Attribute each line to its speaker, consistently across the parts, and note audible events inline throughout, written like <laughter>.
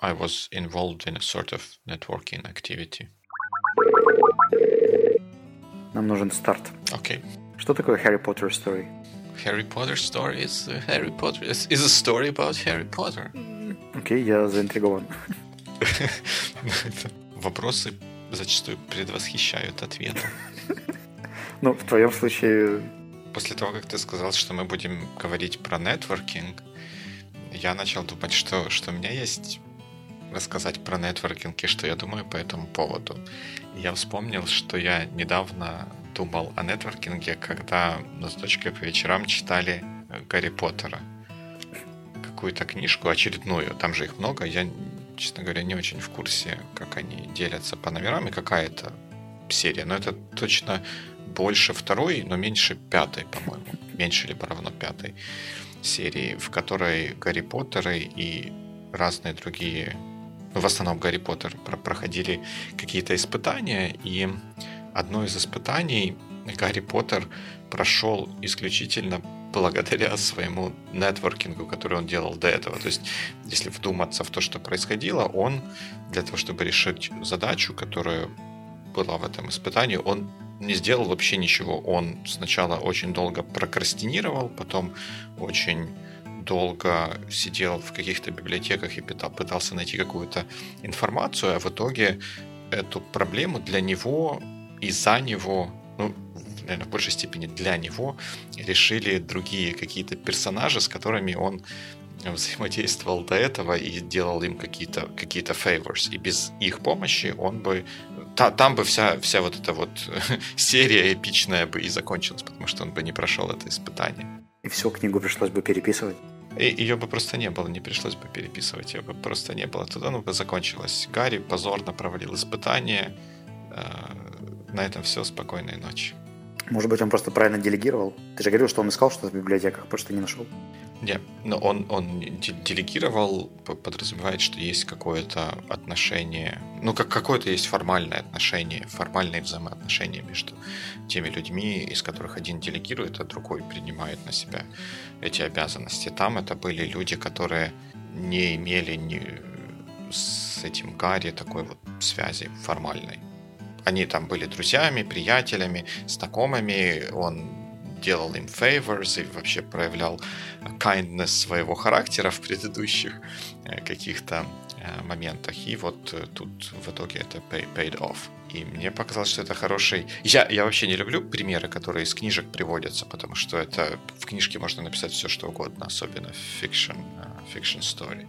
Speaker 1: I was involved in a sort of networking activity.
Speaker 2: Нам нужен старт.
Speaker 1: Okay.
Speaker 2: Что такое Harry Potter Story?
Speaker 1: Harry Potter story is uh, Harry Potter is, is a story about Harry Potter.
Speaker 2: Окей, я заинтригован. <laughs>
Speaker 1: Вопросы зачастую предвосхищают ответы. <laughs>
Speaker 2: Ну, в твоем случае...
Speaker 1: После того, как ты сказал, что мы будем говорить про нетворкинг, я начал думать, что, что у меня есть рассказать про нетворкинг и что я думаю по этому поводу. Я вспомнил, что я недавно думал о нетворкинге, когда мы с дочкой по вечерам читали Гарри Поттера. Какую-то книжку очередную, там же их много, я, честно говоря, не очень в курсе, как они делятся по номерам и какая это серия. Но это точно больше второй, но меньше пятой, по-моему. Меньше либо равно пятой серии, в которой Гарри Поттеры и разные другие, в основном Гарри Поттер, проходили какие-то испытания, и одно из испытаний Гарри Поттер прошел исключительно благодаря своему нетворкингу, который он делал до этого. То есть, если вдуматься в то, что происходило, он для того, чтобы решить задачу, которая была в этом испытании, он не сделал вообще ничего. Он сначала очень долго прокрастинировал, потом очень долго сидел в каких-то библиотеках и пытался найти какую-то информацию, а в итоге эту проблему для него и за него, ну, наверное, в большей степени для него, решили другие какие-то персонажи, с которыми он взаимодействовал до этого и делал им какие-то какие favors. И без их помощи он бы... Та, там бы вся, вся вот эта вот <laughs> серия эпичная бы и закончилась, потому что он бы не прошел это испытание.
Speaker 2: И всю книгу пришлось бы переписывать.
Speaker 1: И ее бы просто не было, не пришлось бы переписывать, ее бы просто не было. Тогда ну бы закончилось. Гарри позорно провалил испытание. Э, на этом все, спокойной ночи.
Speaker 2: Может быть, он просто правильно делегировал? Ты же говорил, что он искал что-то в библиотеках, просто не нашел.
Speaker 1: Не, но он, он делегировал, подразумевает, что есть какое-то отношение, ну, как какое-то есть формальное отношение, формальные взаимоотношения между теми людьми, из которых один делегирует, а другой принимает на себя эти обязанности. Там это были люди, которые не имели ни с этим Гарри такой вот связи формальной. Они там были друзьями, приятелями, знакомыми, он делал им favors и вообще проявлял kindness своего характера в предыдущих э, каких-то э, моментах. И вот э, тут в итоге это paid off. И мне показалось, что это хороший... Я, я вообще не люблю примеры, которые из книжек приводятся, потому что это в книжке можно написать все, что угодно, особенно в fiction, fiction story.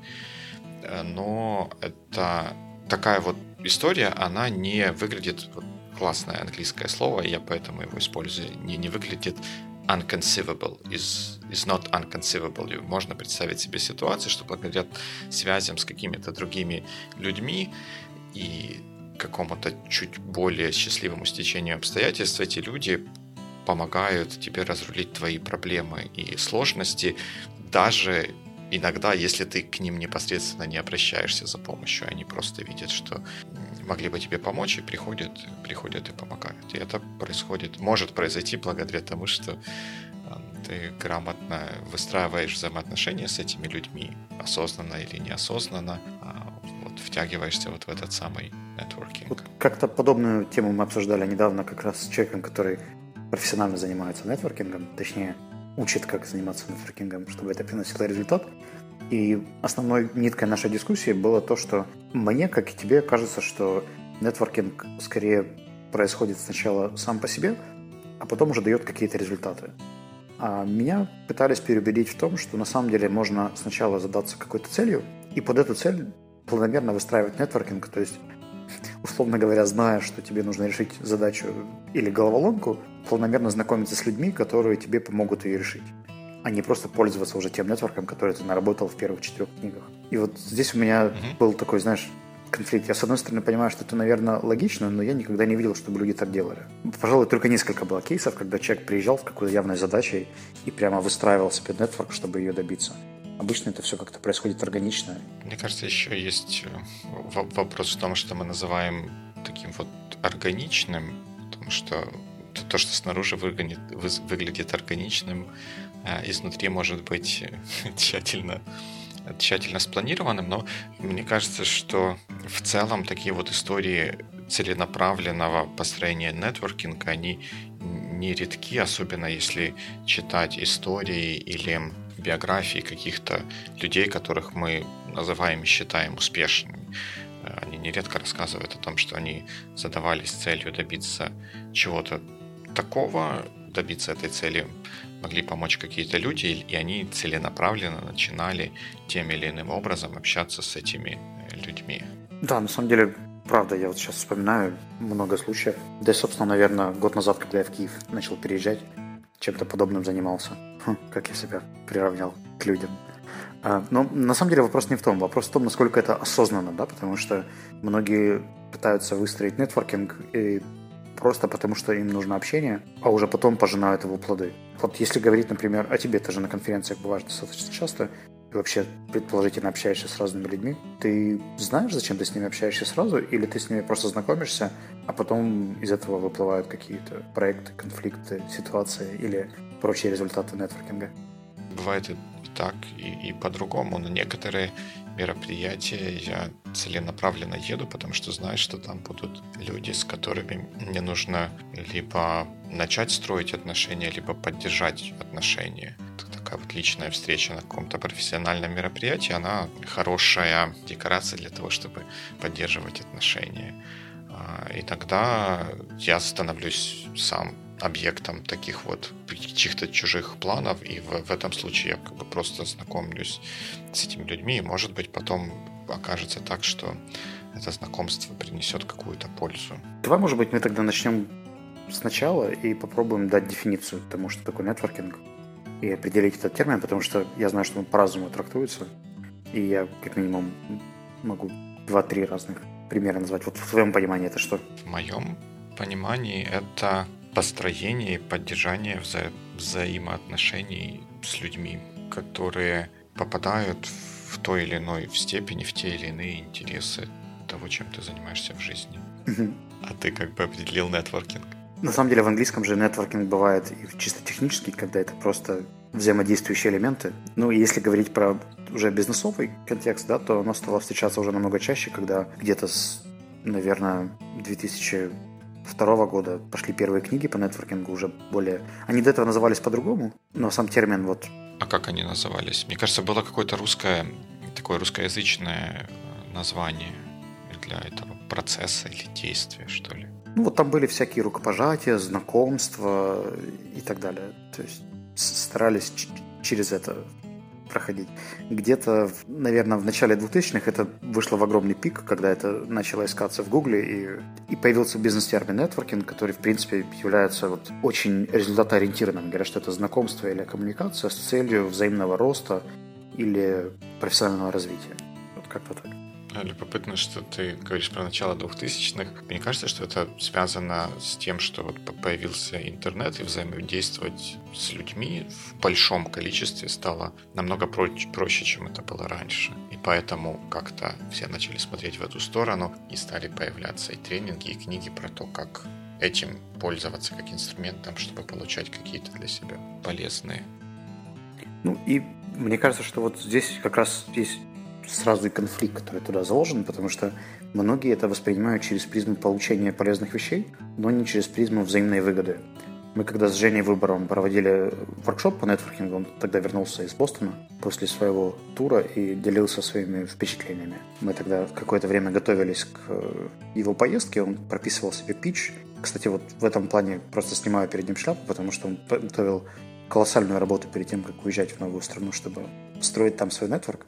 Speaker 1: Но это такая вот история, она не выглядит классное английское слово, я поэтому его использую, не, не выглядит unconceivable, is, is not unconceivable. Можно представить себе ситуацию, что благодаря связям с какими-то другими людьми и какому-то чуть более счастливому стечению обстоятельств эти люди помогают тебе разрулить твои проблемы и сложности, даже иногда, если ты к ним непосредственно не обращаешься за помощью, они просто видят, что могли бы тебе помочь и приходят, приходят и помогают. И это происходит, может произойти благодаря тому, что ты грамотно выстраиваешь взаимоотношения с этими людьми, осознанно или неосознанно, а вот втягиваешься вот в этот самый нетворкинг. Вот
Speaker 2: как-то подобную тему мы обсуждали недавно как раз с человеком, который профессионально занимается нетворкингом, точнее, учит, как заниматься нетворкингом, чтобы это приносило результат. И основной ниткой нашей дискуссии было то, что мне, как и тебе, кажется, что нетворкинг скорее происходит сначала сам по себе, а потом уже дает какие-то результаты. А меня пытались переубедить в том, что на самом деле можно сначала задаться какой-то целью, и под эту цель планомерно выстраивать нетворкинг, то есть, условно говоря, зная, что тебе нужно решить задачу или головоломку, планомерно знакомиться с людьми, которые тебе помогут ее решить а не просто пользоваться уже тем нетворком, который ты наработал в первых четырех книгах. И вот здесь у меня mm-hmm. был такой, знаешь, конфликт. Я, с одной стороны, понимаю, что это, наверное, логично, но я никогда не видел, чтобы люди так делали. Пожалуй, только несколько было кейсов, когда человек приезжал с какой-то явной задачей и прямо выстраивал себе нетворк, чтобы ее добиться. Обычно это все как-то происходит органично.
Speaker 1: Мне кажется, еще есть э, вопрос в том, что мы называем таким вот органичным, потому что то, что снаружи выглядит, выглядит органичным, а изнутри может быть <laughs> тщательно тщательно спланированным, но мне кажется, что в целом такие вот истории целенаправленного построения нетворкинга, они не редки, особенно если читать истории или биографии каких-то людей, которых мы называем и считаем успешными. Э, они нередко рассказывают о том, что они задавались целью добиться чего-то такого, добиться этой цели могли помочь какие-то люди, и они целенаправленно начинали тем или иным образом общаться с этими э, людьми.
Speaker 2: Да, на самом деле, правда, я вот сейчас вспоминаю много случаев. Да и, собственно, наверное, год назад, когда я в Киев начал переезжать, чем-то подобным занимался. Как я себя приравнял к людям. А, но на самом деле вопрос не в том. Вопрос в том, насколько это осознанно, да, потому что многие пытаются выстроить нетворкинг и просто потому, что им нужно общение, а уже потом пожинают его плоды. Вот если говорить, например, о тебе, ты же на конференциях бываешь достаточно часто, и вообще предположительно общаешься с разными людьми, ты знаешь, зачем ты с ними общаешься сразу, или ты с ними просто знакомишься, а потом из этого выплывают какие-то проекты, конфликты, ситуации или прочие результаты нетворкинга?
Speaker 1: Бывает и так, и, и по-другому. На некоторые мероприятия я целенаправленно еду, потому что знаю, что там будут люди, с которыми мне нужно либо начать строить отношения, либо поддержать отношения. Такая вот личная встреча на каком-то профессиональном мероприятии, она хорошая декорация для того, чтобы поддерживать отношения. А, и тогда я становлюсь сам объектом таких вот каких-то чужих планов, и в, в этом случае я как бы просто знакомлюсь с этими людьми, и может быть потом окажется так, что это знакомство принесет какую-то пользу.
Speaker 2: Давай, может быть, мы тогда начнем сначала и попробуем дать дефиницию тому, что такое нетворкинг, и определить этот термин, потому что я знаю, что он по-разному трактуется, и я как минимум могу два-три разных примера назвать. Вот в твоем понимании это что?
Speaker 1: В моем понимании это построение и поддержание вза взаимоотношений с людьми, которые попадают в той или иной в степени, в те или иные интересы того, чем ты занимаешься в жизни. А ты как бы определил нетворкинг?
Speaker 2: На самом деле в английском же нетворкинг бывает и чисто технический, когда это просто взаимодействующие элементы. Ну, если говорить про уже бизнесовый контекст, да, то оно стало встречаться уже намного чаще, когда где-то с, наверное, 2000 второго года пошли первые книги по нетворкингу уже более... Они до этого назывались по-другому, но сам термин вот...
Speaker 1: А как они назывались? Мне кажется, было какое-то русское, такое русскоязычное э, название для этого процесса или действия, что ли.
Speaker 2: Ну вот там были всякие рукопожатия, знакомства и так далее. То есть старались через это проходить. Где-то, наверное, в начале 2000-х это вышло в огромный пик, когда это начало искаться в Гугле, и, и появился бизнес-термин нетворкинг, который, в принципе, является вот очень результатоориентированным. Говорят, что это знакомство или коммуникация с целью взаимного роста или профессионального развития. Вот как-то так.
Speaker 1: Любопытно, что ты говоришь про начало 2000-х. Мне кажется, что это связано с тем, что вот появился интернет и взаимодействовать с людьми в большом количестве стало намного проще, чем это было раньше. И поэтому как-то все начали смотреть в эту сторону и стали появляться и тренинги, и книги про то, как этим пользоваться как инструментом, чтобы получать какие-то для себя полезные.
Speaker 2: Ну и мне кажется, что вот здесь как раз есть сразу и конфликт, который туда заложен, потому что многие это воспринимают через призму получения полезных вещей, но не через призму взаимной выгоды. Мы когда с Женей Выбором проводили воркшоп по нетворкингу, он тогда вернулся из Бостона после своего тура и делился своими впечатлениями. Мы тогда какое-то время готовились к э, его поездке, он прописывал себе пич. Кстати, вот в этом плане просто снимаю перед ним шляпу, потому что он готовил колоссальную работу перед тем, как уезжать в новую страну, чтобы строить там свой нетворк.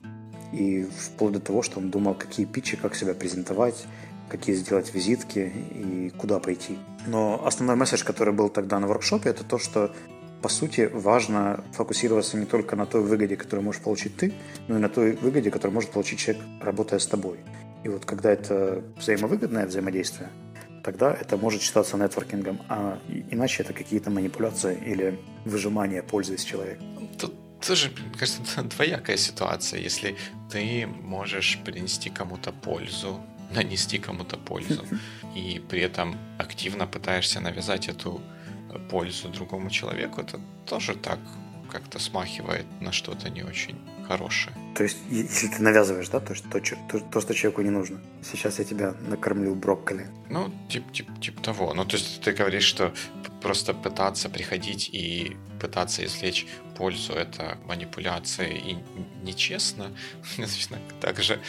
Speaker 2: И вплоть до того, что он думал, какие питчи, как себя презентовать, какие сделать визитки и куда пойти. Но основной месседж, который был тогда на воркшопе, это то, что по сути важно фокусироваться не только на той выгоде, которую можешь получить ты, но и на той выгоде, которую может получить человек, работая с тобой. И вот когда это взаимовыгодное взаимодействие, тогда это может считаться нетворкингом, а иначе это какие-то манипуляции или выжимание пользы из человека.
Speaker 1: Тут тоже, мне кажется, <laughs> двоякая ситуация. Если ты можешь принести кому-то пользу, <laughs> нанести кому-то пользу, и при этом активно пытаешься навязать эту пользу другому человеку, это тоже так как-то смахивает на что-то не очень хорошее.
Speaker 2: То есть, если ты навязываешь, да, то, что, то, то, что человеку не нужно. Сейчас я тебя накормлю брокколи.
Speaker 1: Ну, тип, тип, тип того. Ну, то есть ты говоришь, что просто пытаться приходить и пытаться извлечь пользу, это манипуляция и нечестно. <laughs> Также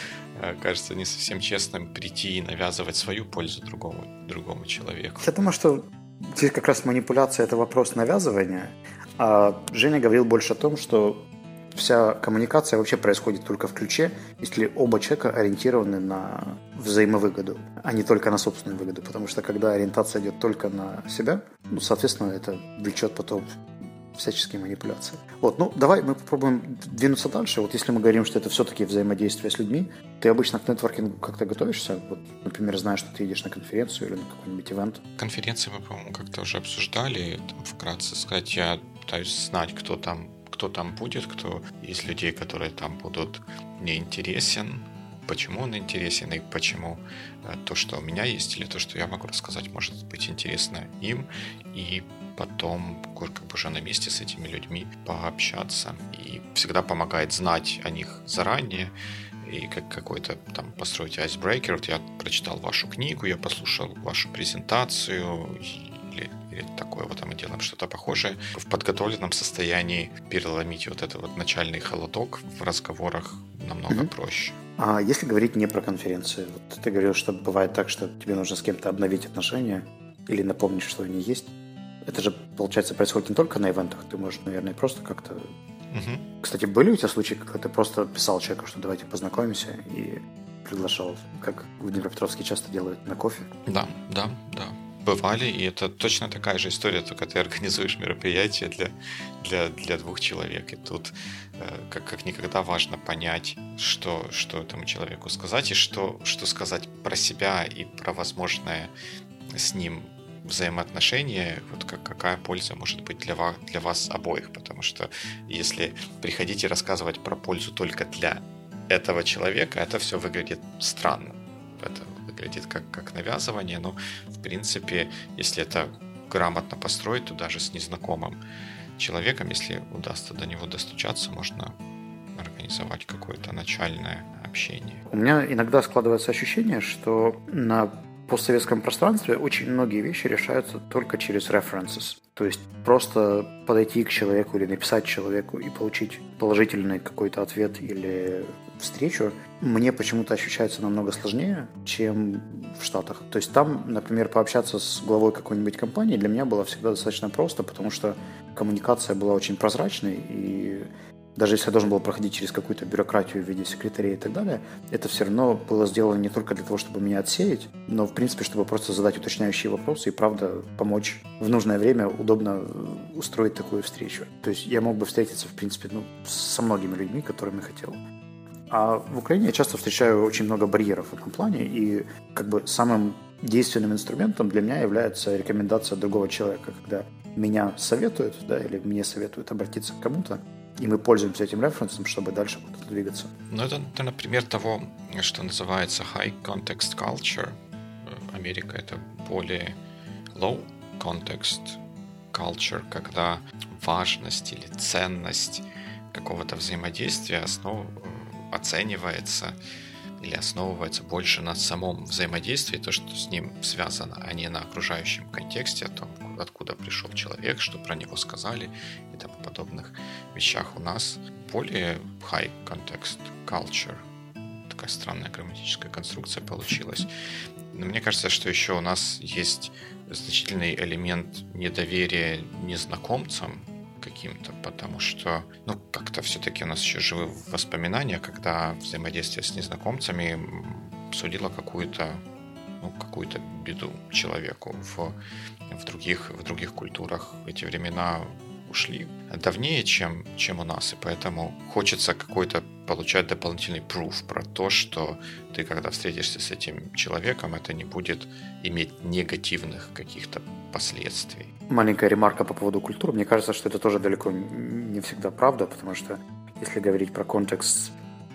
Speaker 1: э, кажется не совсем честным прийти и навязывать свою пользу другому, другому человеку.
Speaker 2: Я думаю, что здесь как раз манипуляция – это вопрос навязывания, а Женя говорил больше о том, что вся коммуникация вообще происходит только в ключе, если оба человека ориентированы на взаимовыгоду, а не только на собственную выгоду. Потому что когда ориентация идет только на себя, ну, соответственно, это влечет потом всяческие манипуляции. Вот, ну, давай мы попробуем двинуться дальше. Вот если мы говорим, что это все-таки взаимодействие с людьми, ты обычно к нетворкингу как-то готовишься? Вот, например, знаешь, что ты едешь на конференцию или на какой-нибудь ивент?
Speaker 1: Конференции мы, по-моему, как-то уже обсуждали. Там, вкратце сказать, я пытаюсь знать, кто там кто там будет, кто из людей, которые там будут, мне интересен, почему он интересен и почему э, то, что у меня есть, или то, что я могу рассказать, может быть интересно им, и потом как бы уже на месте с этими людьми пообщаться. И всегда помогает знать о них заранее, и как какой-то там построить icebreaker. Вот я прочитал вашу книгу, я послушал вашу презентацию, или, такое вот, а мы делаем что-то похожее. В подготовленном состоянии переломить вот этот вот начальный холодок в разговорах намного mm-hmm. проще.
Speaker 2: А если говорить не про конференции, вот ты говорил, что бывает так, что тебе нужно с кем-то обновить отношения или напомнить, что они есть. Это же, получается, происходит не только на ивентах, ты можешь, наверное, просто как-то... Угу. Кстати, были у тебя случаи, когда ты просто писал человеку, что давайте познакомимся, и приглашал, как в Днепропетровске часто делают, на кофе?
Speaker 1: Да, да, да бывали, и это точно такая же история, только ты организуешь мероприятие для, для, для двух человек. И тут э, как, как никогда важно понять, что, что этому человеку сказать, и что, что сказать про себя и про возможное с ним взаимоотношения, вот как, какая польза может быть для вас, для вас обоих. Потому что если приходите рассказывать про пользу только для этого человека, это все выглядит странно. Это выглядит как, как навязывание, но в принципе, если это грамотно построить, то даже с незнакомым человеком, если удастся до него достучаться, можно организовать какое-то начальное общение.
Speaker 2: У меня иногда складывается ощущение, что на постсоветском пространстве очень многие вещи решаются только через references. То есть просто подойти к человеку или написать человеку и получить положительный какой-то ответ или встречу, мне почему-то ощущается намного сложнее, чем в Штатах. То есть там, например, пообщаться с главой какой-нибудь компании для меня было всегда достаточно просто, потому что коммуникация была очень прозрачной, и даже если я должен был проходить через какую-то бюрократию в виде секретарей и так далее, это все равно было сделано не только для того, чтобы меня отсеять, но, в принципе, чтобы просто задать уточняющие вопросы и, правда, помочь в нужное время удобно устроить такую встречу. То есть я мог бы встретиться, в принципе, ну, со многими людьми, которыми хотел. А в Украине я часто встречаю очень много барьеров в этом плане, и как бы самым действенным инструментом для меня является рекомендация другого человека, когда меня советуют, да, или мне советуют обратиться к кому-то, и мы пользуемся этим референсом, чтобы дальше куда-то двигаться.
Speaker 1: Ну, это, это, например, того, что называется high context culture. Америка — это более low context culture, когда важность или ценность какого-то взаимодействия основ оценивается или основывается больше на самом взаимодействии, то, что с ним связано, а не на окружающем контексте, о том, откуда пришел человек, что про него сказали и тому подобных вещах. У нас более high context culture. Такая странная грамматическая конструкция получилась. Но мне кажется, что еще у нас есть значительный элемент недоверия незнакомцам, каким-то, потому что, ну, как-то все-таки у нас еще живы воспоминания, когда взаимодействие с незнакомцами судило какую-то ну, какую-то беду человеку в, в, других, в других культурах. Эти времена ушли давнее, чем, чем у нас, и поэтому хочется какой-то получать дополнительный пруф про то, что ты, когда встретишься с этим человеком, это не будет иметь негативных каких-то последствий.
Speaker 2: Маленькая ремарка по поводу культуры. Мне кажется, что это тоже далеко не всегда правда, потому что если говорить про контекст,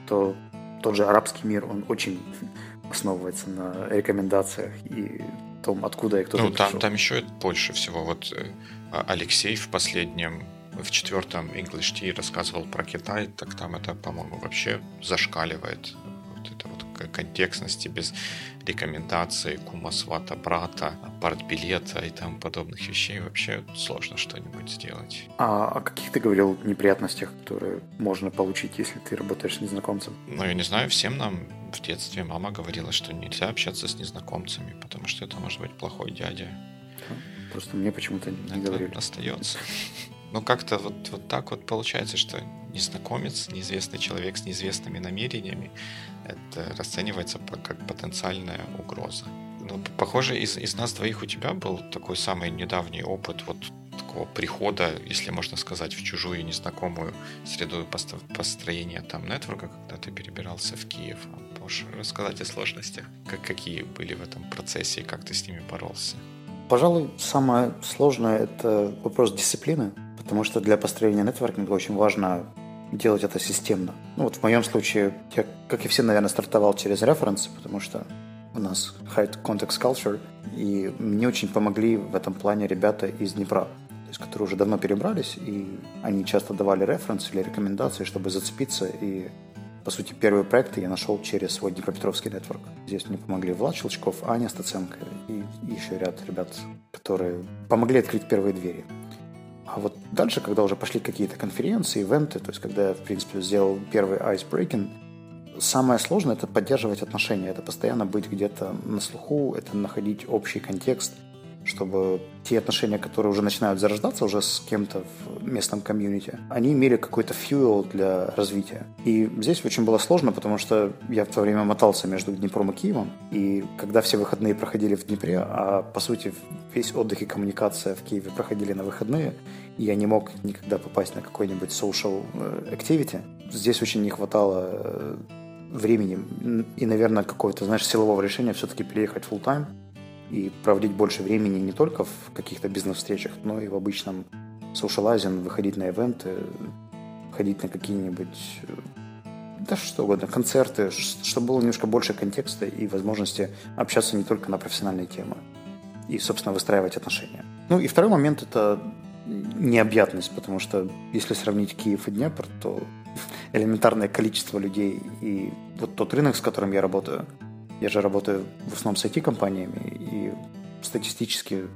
Speaker 2: то тот же арабский мир, он очень <laughs> основывается на рекомендациях и том, откуда и кто
Speaker 1: Ну, там, там еще больше всего. Вот э, Алексей в последнем в четвертом English Tea рассказывал про Китай, так там это, по-моему, вообще зашкаливает вот это вот контекстности без рекомендаций, кума, свата, брата, партбилета и тому подобных вещей вообще сложно что-нибудь сделать.
Speaker 2: А о каких ты говорил неприятностях, которые можно получить, если ты работаешь с незнакомцем?
Speaker 1: Ну, я не знаю, всем нам в детстве мама говорила, что нельзя общаться с незнакомцами, потому что это может быть плохой дядя.
Speaker 2: Просто мне почему-то не говорили.
Speaker 1: остается. Ну, как-то вот, вот так вот получается, что незнакомец, неизвестный человек с неизвестными намерениями, это расценивается как потенциальная угроза. Ну, похоже, из, из нас двоих у тебя был такой самый недавний опыт вот такого прихода, если можно сказать, в чужую незнакомую среду построения там нетворка, когда ты перебирался в Киев. Можешь рассказать о сложностях? Как, какие были в этом процессе и как ты с ними боролся?
Speaker 2: Пожалуй, самое сложное – это вопрос дисциплины, потому что для построения нетворкинга очень важно делать это системно. Ну вот в моем случае, я, как и все, наверное, стартовал через референсы, потому что у нас high context culture, и мне очень помогли в этом плане ребята из Днепра, то есть, которые уже давно перебрались, и они часто давали референсы или рекомендации, чтобы зацепиться, и, по сути, первые проекты я нашел через свой Днепропетровский нетворк. Здесь мне помогли Влад Щелчков, Аня Стаценко и еще ряд ребят, которые помогли открыть первые двери. А вот дальше, когда уже пошли какие-то конференции, ивенты, то есть когда я, в принципе, сделал первый icebreaking, самое сложное – это поддерживать отношения, это постоянно быть где-то на слуху, это находить общий контекст – чтобы те отношения, которые уже начинают зарождаться уже с кем-то в местном комьюнити, они имели какой-то фьюэл для развития. И здесь очень было сложно, потому что я в то время мотался между Днепром и Киевом, и когда все выходные проходили в Днепре, а по сути весь отдых и коммуникация в Киеве проходили на выходные, я не мог никогда попасть на какой-нибудь social э, activity, здесь очень не хватало э, времени и, наверное, какого-то, знаешь, силового решения все-таки переехать full time и проводить больше времени не только в каких-то бизнес-встречах, но и в обычном соушалайзинг, выходить на ивенты, ходить на какие-нибудь да что угодно, концерты, чтобы было немножко больше контекста и возможности общаться не только на профессиональные темы и, собственно, выстраивать отношения. Ну и второй момент – это необъятность, потому что если сравнить Киев и Днепр, то элементарное количество людей и вот тот рынок, с которым я работаю – я же работаю в основном с IT-компаниями, и статистически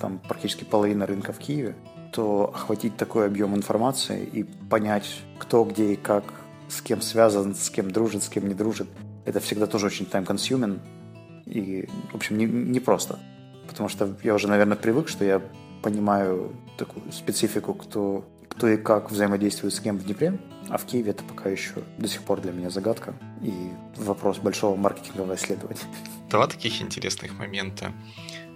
Speaker 2: там практически половина рынка в Киеве, то охватить такой объем информации и понять, кто, где и как, с кем связан, с кем дружит, с кем не дружит, это всегда тоже очень time-consuming и, в общем, не, не просто. Потому что я уже, наверное, привык, что я понимаю такую специфику, кто, кто и как взаимодействует с кем в Днепре, а в Киеве это пока еще до сих пор для меня загадка и вопрос большого маркетингового исследования.
Speaker 1: Два таких интересных момента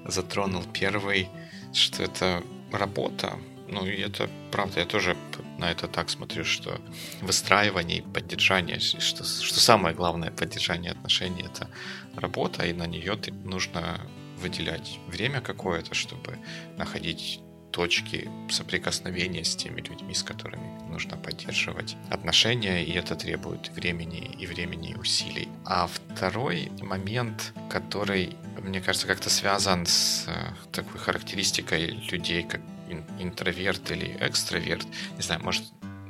Speaker 1: затронул. Первый, что это работа, ну и это правда, я тоже на это так смотрю, что выстраивание и поддержание, что, что самое главное поддержание отношений это работа, и на нее нужно выделять время какое-то, чтобы находить точки соприкосновения с теми людьми, с которыми нужно поддерживать отношения, и это требует времени и времени и усилий. А второй момент, который, мне кажется, как-то связан с э, такой характеристикой людей, как интроверт или экстраверт, не знаю, может,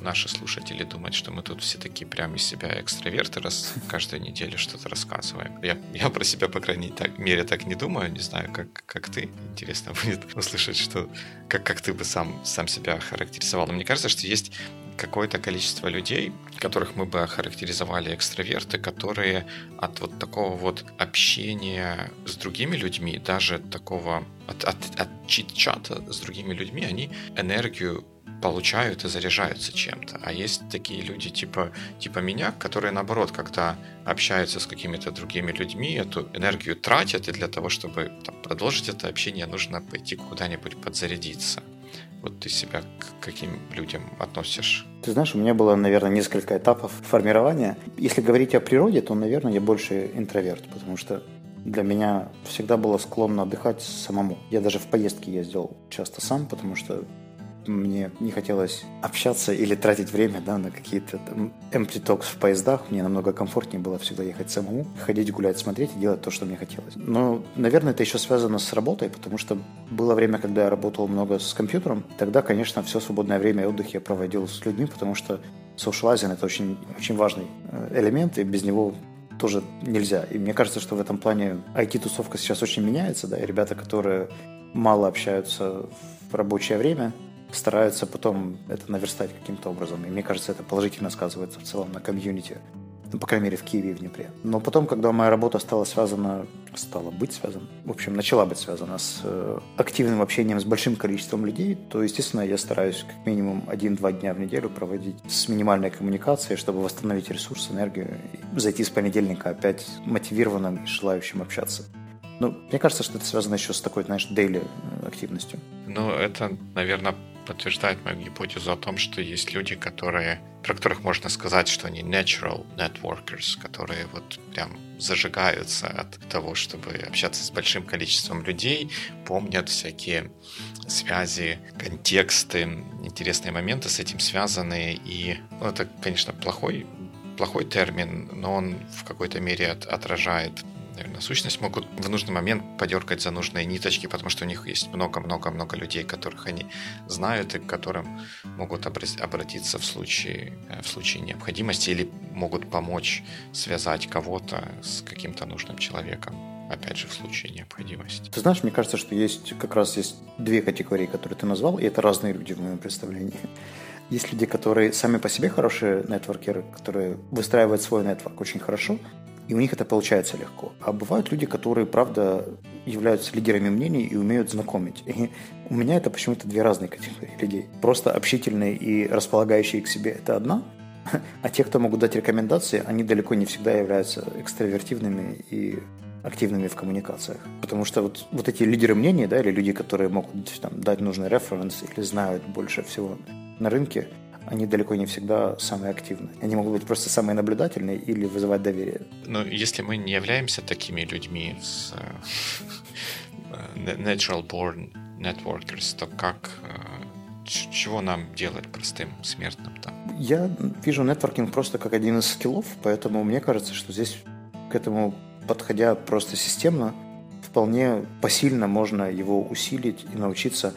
Speaker 1: наши слушатели думают, что мы тут все такие прям из себя экстраверты, раз каждую неделю что-то рассказываем. Я, я про себя, по крайней так, мере, так не думаю. Не знаю, как, как ты. Интересно <laughs> будет услышать, что, как, как ты бы сам, сам себя характеризовал. Мне кажется, что есть какое-то количество людей, которых мы бы охарактеризовали экстраверты, которые от вот такого вот общения с другими людьми, даже такого от, от, от чит-чата с другими людьми, они энергию получают и заряжаются чем-то. А есть такие люди типа, типа меня, которые наоборот, когда общаются с какими-то другими людьми, эту энергию тратят, и для того, чтобы там, продолжить это общение, нужно пойти куда-нибудь подзарядиться. Вот ты себя к каким людям относишь?
Speaker 2: Ты знаешь, у меня было, наверное, несколько этапов формирования. Если говорить о природе, то, наверное, я больше интроверт, потому что для меня всегда было склонно отдыхать самому. Я даже в поездки ездил часто сам, потому что мне не хотелось общаться или тратить время да, на какие-то empty talks в поездах. Мне намного комфортнее было всегда ехать самому, ходить, гулять, смотреть и делать то, что мне хотелось. Но, наверное, это еще связано с работой, потому что было время, когда я работал много с компьютером. Тогда, конечно, все свободное время и отдых я проводил с людьми, потому что socializing – это очень, очень важный э, элемент, и без него тоже нельзя. И мне кажется, что в этом плане IT-тусовка сейчас очень меняется, да, и ребята, которые мало общаются в рабочее время, стараются потом это наверстать каким-то образом. И мне кажется, это положительно сказывается в целом на комьюнити ну, по крайней мере, в Киеве и в Днепре. Но потом, когда моя работа стала связана, стала быть связана, в общем, начала быть связана с э, активным общением с большим количеством людей, то, естественно, я стараюсь как минимум один-два дня в неделю проводить с минимальной коммуникацией, чтобы восстановить ресурс, энергию, и зайти с понедельника опять мотивированным и желающим общаться. Ну, мне кажется, что это связано еще с такой, знаешь, дейли э, активностью.
Speaker 1: Ну, это, наверное, подтверждает мою гипотезу о том, что есть люди, которые, про которых можно сказать, что они natural networkers, которые вот прям зажигаются от того, чтобы общаться с большим количеством людей, помнят всякие связи, контексты, интересные моменты с этим связанные. И ну, это, конечно, плохой плохой термин, но он в какой-то мере от, отражает наверное, сущность, могут в нужный момент подергать за нужные ниточки, потому что у них есть много-много-много людей, которых они знают и к которым могут обратиться в случае, э, в случае необходимости или могут помочь связать кого-то с каким-то нужным человеком опять же, в случае необходимости.
Speaker 2: Ты знаешь, мне кажется, что есть как раз есть две категории, которые ты назвал, и это разные люди в моем представлении. Есть люди, которые сами по себе хорошие нетворкеры, которые выстраивают свой нетворк очень хорошо, и у них это получается легко. А бывают люди, которые, правда, являются лидерами мнений и умеют знакомить. И у меня это почему-то две разные категории людей. Просто общительные и располагающие к себе – это одна, а те, кто могут дать рекомендации, они далеко не всегда являются экстравертивными и активными в коммуникациях. Потому что вот, вот эти лидеры мнений, да, или люди, которые могут там, дать нужный референс или знают больше всего на рынке, они далеко не всегда самые активные. Они могут быть просто самые наблюдательные или вызывать доверие.
Speaker 1: Но если мы не являемся такими людьми с э, natural born networkers, то как э, чего нам делать простым смертным там?
Speaker 2: Я вижу нетворкинг просто как один из скиллов, поэтому мне кажется, что здесь к этому подходя просто системно, вполне посильно можно его усилить и научиться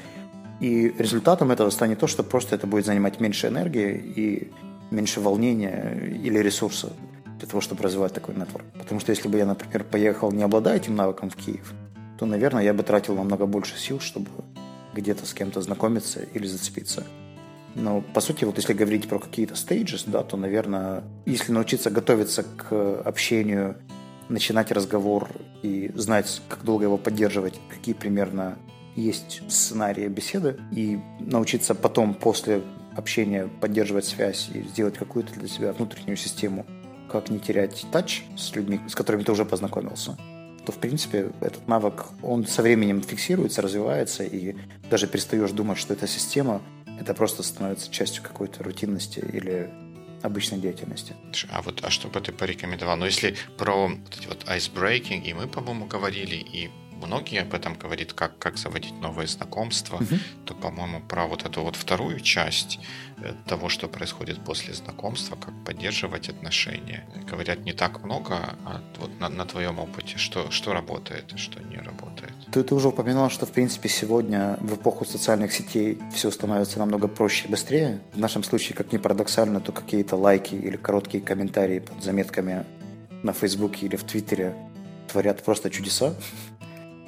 Speaker 2: и результатом этого станет то, что просто это будет занимать меньше энергии и меньше волнения или ресурсов для того, чтобы развивать такой нетворк. Потому что если бы я, например, поехал, не обладая этим навыком в Киев, то, наверное, я бы тратил намного больше сил, чтобы где-то с кем-то знакомиться или зацепиться. Но, по сути, вот если говорить про какие-то стейджи, да, то, наверное, если научиться готовиться к общению, начинать разговор и знать, как долго его поддерживать, какие примерно есть сценарии беседы, и научиться потом, после общения, поддерживать связь и сделать какую-то для себя внутреннюю систему, как не терять тач с людьми, с которыми ты уже познакомился, то, в принципе, этот навык, он со временем фиксируется, развивается, и даже перестаешь думать, что эта система, это просто становится частью какой-то рутинности или обычной деятельности.
Speaker 1: А вот, а что бы ты порекомендовал? Ну, если про вот эти вот icebreaking, и мы, по-моему, говорили, и многие об этом говорит, как, как заводить новые знакомства, угу. то, по-моему, про вот эту вот вторую часть э, того, что происходит после знакомства, как поддерживать отношения, говорят не так много, а вот на, на твоем опыте, что, что работает и что не работает.
Speaker 2: Ты, ты уже упоминал, что, в принципе, сегодня в эпоху социальных сетей все становится намного проще и быстрее. В нашем случае, как ни парадоксально, то какие-то лайки или короткие комментарии под заметками на Фейсбуке или в Твиттере творят просто чудеса.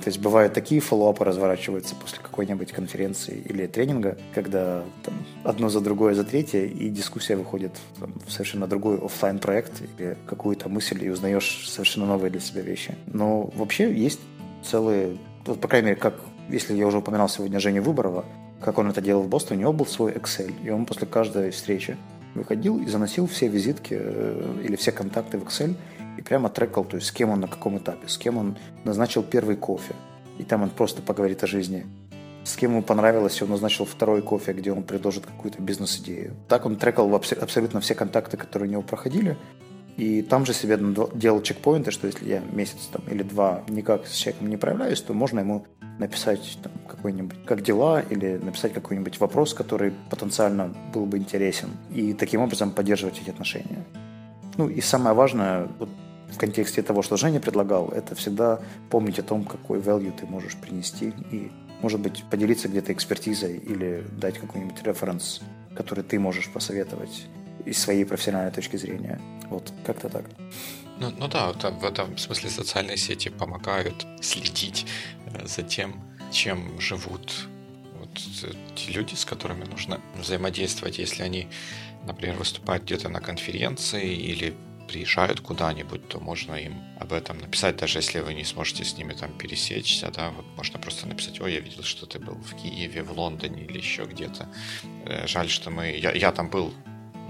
Speaker 2: То есть бывают такие фоллоуапы разворачиваются после какой-нибудь конференции или тренинга, когда там, одно за другое, за третье, и дискуссия выходит там, в совершенно другой офлайн проект или какую-то мысль, и узнаешь совершенно новые для себя вещи. Но вообще есть целые, вот, по крайней мере, как, если я уже упоминал сегодня Женю Выборова, как он это делал в Бостоне, у него был свой Excel, и он после каждой встречи выходил и заносил все визитки э, или все контакты в Excel, и прямо трекал, то есть с кем он на каком этапе, с кем он назначил первый кофе, и там он просто поговорит о жизни. С кем ему понравилось, он назначил второй кофе, где он предложит какую-то бизнес-идею. Так он трекал абсолютно все контакты, которые у него проходили, и там же себе делал чекпоинты, что если я месяц там, или два никак с человеком не проявляюсь, то можно ему написать там, какой-нибудь «как дела» или написать какой-нибудь вопрос, который потенциально был бы интересен, и таким образом поддерживать эти отношения. Ну и самое важное, вот в контексте того, что Женя предлагал, это всегда помнить о том, какой value ты можешь принести и, может быть, поделиться где-то экспертизой или дать какой-нибудь референс, который ты можешь посоветовать из своей профессиональной точки зрения. Вот, как-то так.
Speaker 1: Ну, ну да, вот в этом смысле социальные сети помогают следить э, за тем, чем живут вот те люди, с которыми нужно взаимодействовать, если они, например, выступают где-то на конференции или приезжают куда-нибудь, то можно им об этом написать, даже если вы не сможете с ними там пересечься, да, вот можно просто написать, ой, я видел, что ты был в Киеве, в Лондоне или еще где-то. Э, жаль, что мы... Я, я там был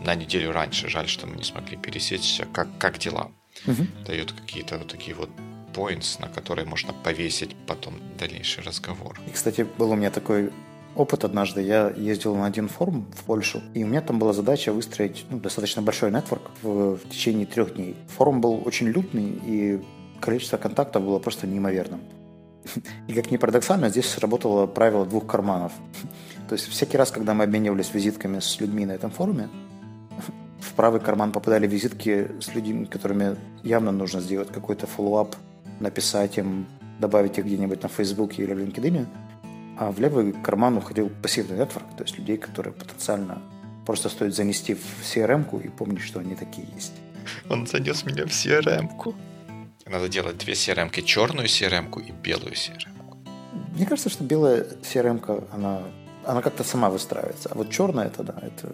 Speaker 1: на неделю раньше, жаль, что мы не смогли пересечься. Как, как дела? Угу. Дают какие-то вот такие вот points, на которые можно повесить потом дальнейший разговор.
Speaker 2: И, кстати, был у меня такой опыт однажды. Я ездил на один форум в Польшу, и у меня там была задача выстроить ну, достаточно большой network в, в течение трех дней. Форум был очень лютый, и количество контактов было просто неимоверным. <laughs> И как ни парадоксально, здесь сработало правило двух карманов. <laughs> То есть всякий раз, когда мы обменивались визитками с людьми на этом форуме, <laughs> в правый карман попадали визитки с людьми, которыми явно нужно сделать какой-то follow-up, написать им, добавить их где-нибудь на Фейсбуке или в LinkedIn, а в левый карман уходил пассивный нетворк, то есть людей, которые потенциально просто стоит занести в CRM-ку и помнить, что они такие есть.
Speaker 1: Он занес меня в CRM-ку. Надо делать две CRM-ки, черную CRM-ку и белую CRM-ку.
Speaker 2: Мне кажется, что белая CRM-ка, она, она как-то сама выстраивается. А вот черная, это да, это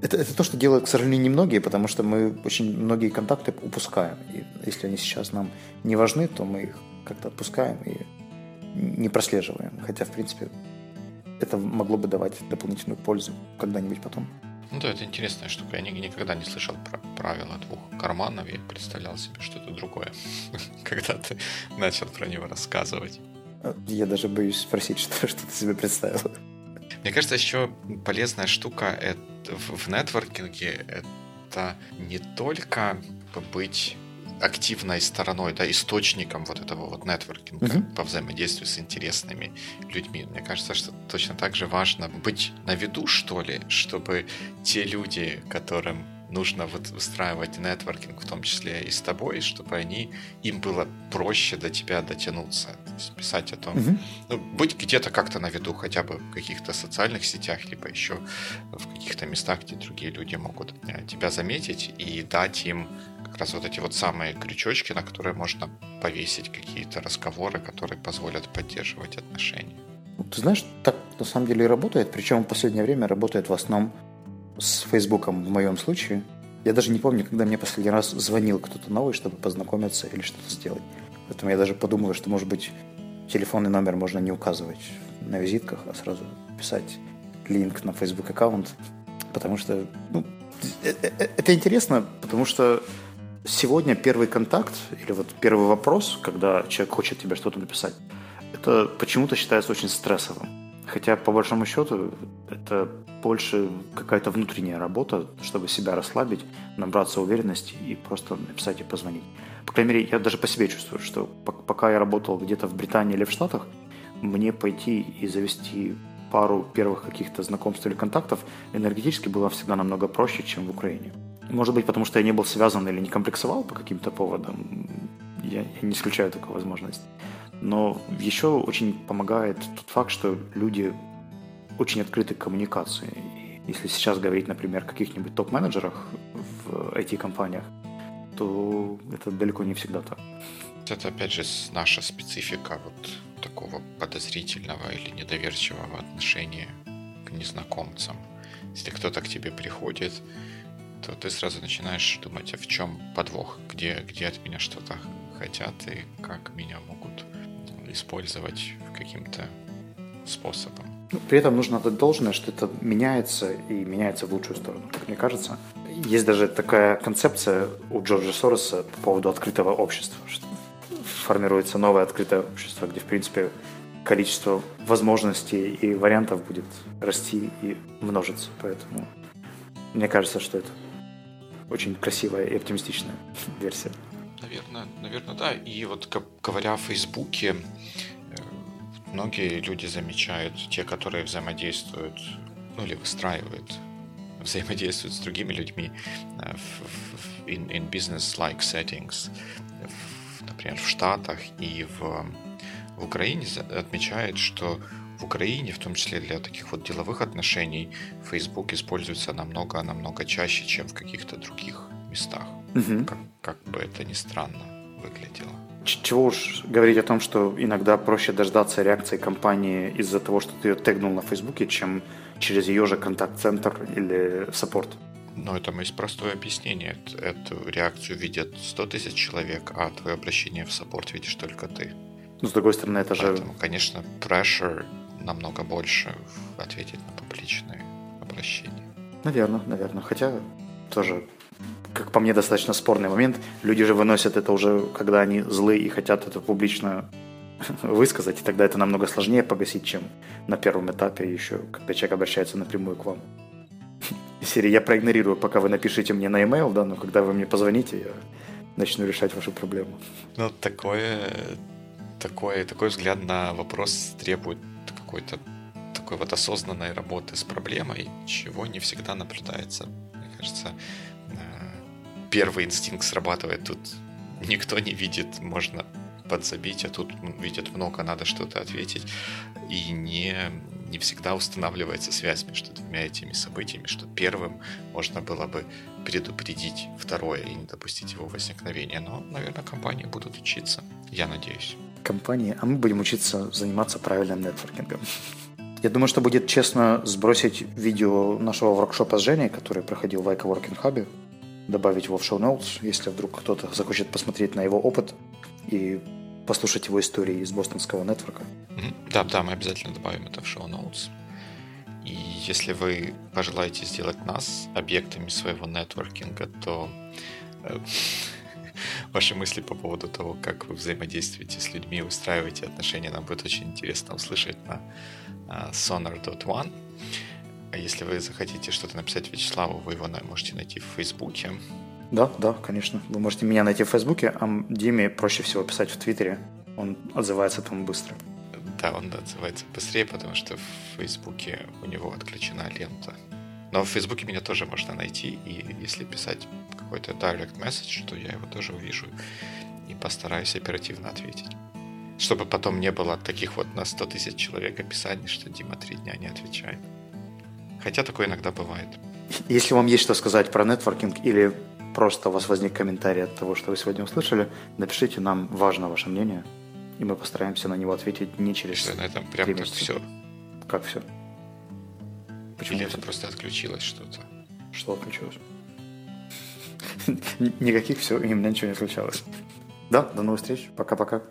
Speaker 2: это, это то, что делают, к сожалению, немногие, потому что мы очень многие контакты упускаем. И если они сейчас нам не важны, то мы их как-то отпускаем и не прослеживаем. Хотя, в принципе, это могло бы давать дополнительную пользу когда-нибудь потом.
Speaker 1: Ну да, это интересная штука. Я никогда не слышал про правила двух карманов. Я представлял себе что-то другое, <laughs> когда ты начал про него рассказывать.
Speaker 2: Я даже боюсь спросить, <laughs> что, что ты себе представил.
Speaker 1: Мне кажется, еще полезная штука это, в нетворкинге это не только быть активной стороной, да, источником вот этого вот нетворкинга uh-huh. по взаимодействию с интересными людьми. Мне кажется, что точно так же важно быть на виду, что ли, чтобы те люди, которым нужно выстраивать нетворкинг, в том числе и с тобой, чтобы они, им было проще до тебя дотянуться. Писать о том, угу. ну, быть где-то как-то на виду, хотя бы в каких-то социальных сетях, либо еще в каких-то местах, где другие люди могут э, тебя заметить и дать им раз вот эти вот самые крючочки, на которые можно повесить какие-то разговоры, которые позволят поддерживать отношения.
Speaker 2: Ну, ты знаешь, так на самом деле и работает, причем в последнее время работает в основном с Фейсбуком в моем случае. Я даже не помню, когда мне последний раз звонил кто-то новый, чтобы познакомиться или что-то сделать. Поэтому я даже подумал, что, может быть, телефонный номер можно не указывать на визитках, а сразу писать линк на Facebook аккаунт. Потому что ну, э, э, э, это интересно, потому что сегодня первый контакт или вот первый вопрос, когда человек хочет тебе что-то написать, это почему-то считается очень стрессовым. Хотя, по большому счету, это больше какая-то внутренняя работа, чтобы себя расслабить, набраться уверенности и просто написать и позвонить. По крайней мере, я даже по себе чувствую, что пока я работал где-то в Британии или в Штатах, мне пойти и завести пару первых каких-то знакомств или контактов энергетически было всегда намного проще, чем в Украине. Может быть, потому что я не был связан или не комплексовал по каким-то поводам. Я, я не исключаю такую возможность. Но еще очень помогает тот факт, что люди очень открыты к коммуникации. Если сейчас говорить, например, о каких-нибудь топ-менеджерах в IT-компаниях, то это далеко не всегда так.
Speaker 1: Это, опять же, наша специфика вот такого подозрительного или недоверчивого отношения к незнакомцам. Если кто-то к тебе приходит, то ты сразу начинаешь думать, а в чем подвох, где, где от меня что-то хотят и как меня могут использовать каким-то способом.
Speaker 2: Ну, при этом нужно отдать должное, что это меняется и меняется в лучшую сторону, как мне кажется. Есть даже такая концепция у Джорджа Сороса по поводу открытого общества, что формируется новое открытое общество, где, в принципе, количество возможностей и вариантов будет расти и множиться. Поэтому мне кажется, что это очень красивая и оптимистичная <laughs> версия.
Speaker 1: Наверное, наверное, да. И вот говоря о Фейсбуке, э, многие люди замечают, те, которые взаимодействуют, ну или выстраивают, <laughs> взаимодействуют с другими людьми э, в, в, in, in business-like settings, в, например, в Штатах и в, в Украине, отмечает, что в Украине, в том числе для таких вот деловых отношений, Facebook используется намного-намного чаще, чем в каких-то других местах. Угу. Как, как бы это ни странно выглядело.
Speaker 2: Чего уж говорить о том, что иногда проще дождаться реакции компании из-за того, что ты ее тегнул на Фейсбуке, чем через ее же контакт-центр или саппорт.
Speaker 1: Ну, это есть простое объяснение. Эту реакцию видят 100 тысяч человек, а твое обращение в саппорт видишь только ты.
Speaker 2: Ну, с другой стороны, это
Speaker 1: Поэтому, же... конечно, pressure намного больше ответить на публичные обращения.
Speaker 2: Наверное, наверное. Хотя тоже как по мне, достаточно спорный момент. Люди же выносят это уже, когда они злы и хотят это публично <laughs> высказать, и тогда это намного сложнее погасить, чем на первом этапе еще, когда человек обращается напрямую к вам. <laughs> Серии я проигнорирую, пока вы напишите мне на e-mail, да, но когда вы мне позвоните, я начну решать вашу проблему.
Speaker 1: Ну, такое, такое, такой взгляд на вопрос требует какой-то такой вот осознанной работы с проблемой, чего не всегда наблюдается. Мне кажется, первый инстинкт срабатывает. Тут никто не видит, можно подзабить, а тут видят много, надо что-то ответить. И не, не всегда устанавливается связь между двумя этими событиями, что первым можно было бы предупредить второе и не допустить его возникновения. Но, наверное, компании будут учиться, я надеюсь.
Speaker 2: Компании, а мы будем учиться заниматься правильным нетворкингом. Я думаю, что будет честно сбросить видео нашего воркшопа с Женей, который проходил в Ica Working Hub добавить его в шоу notes, если вдруг кто-то захочет посмотреть на его опыт и послушать его истории из бостонского нетворка.
Speaker 1: Да, да, мы обязательно добавим это в шоу notes. И если вы пожелаете сделать нас объектами своего нетворкинга, то э, ваши мысли по поводу того, как вы взаимодействуете с людьми, устраиваете отношения, нам будет очень интересно услышать на uh, sonar.one. А если вы захотите что-то написать Вячеславу, вы его можете найти в Фейсбуке.
Speaker 2: Да, да, конечно. Вы можете меня найти в Фейсбуке, а Диме проще всего писать в Твиттере. Он отзывается там быстро.
Speaker 1: Да, он отзывается быстрее, потому что в Фейсбуке у него отключена лента. Но в Фейсбуке меня тоже можно найти, и если писать какой-то direct message, то я его тоже увижу и постараюсь оперативно ответить. Чтобы потом не было таких вот на 100 тысяч человек описаний, что Дима три дня не отвечает. Хотя такое иногда бывает.
Speaker 2: Если вам есть что сказать про нетворкинг или просто у вас возник комментарий от того, что вы сегодня услышали, напишите нам, важно ваше мнение, и мы постараемся на него ответить не через
Speaker 1: Что, на этом прям как все?
Speaker 2: Как все?
Speaker 1: Почему Или это просто отключилось что-то?
Speaker 2: Что отключилось? Никаких, все, именно ничего не случалось. Да, до новых встреч. Пока-пока.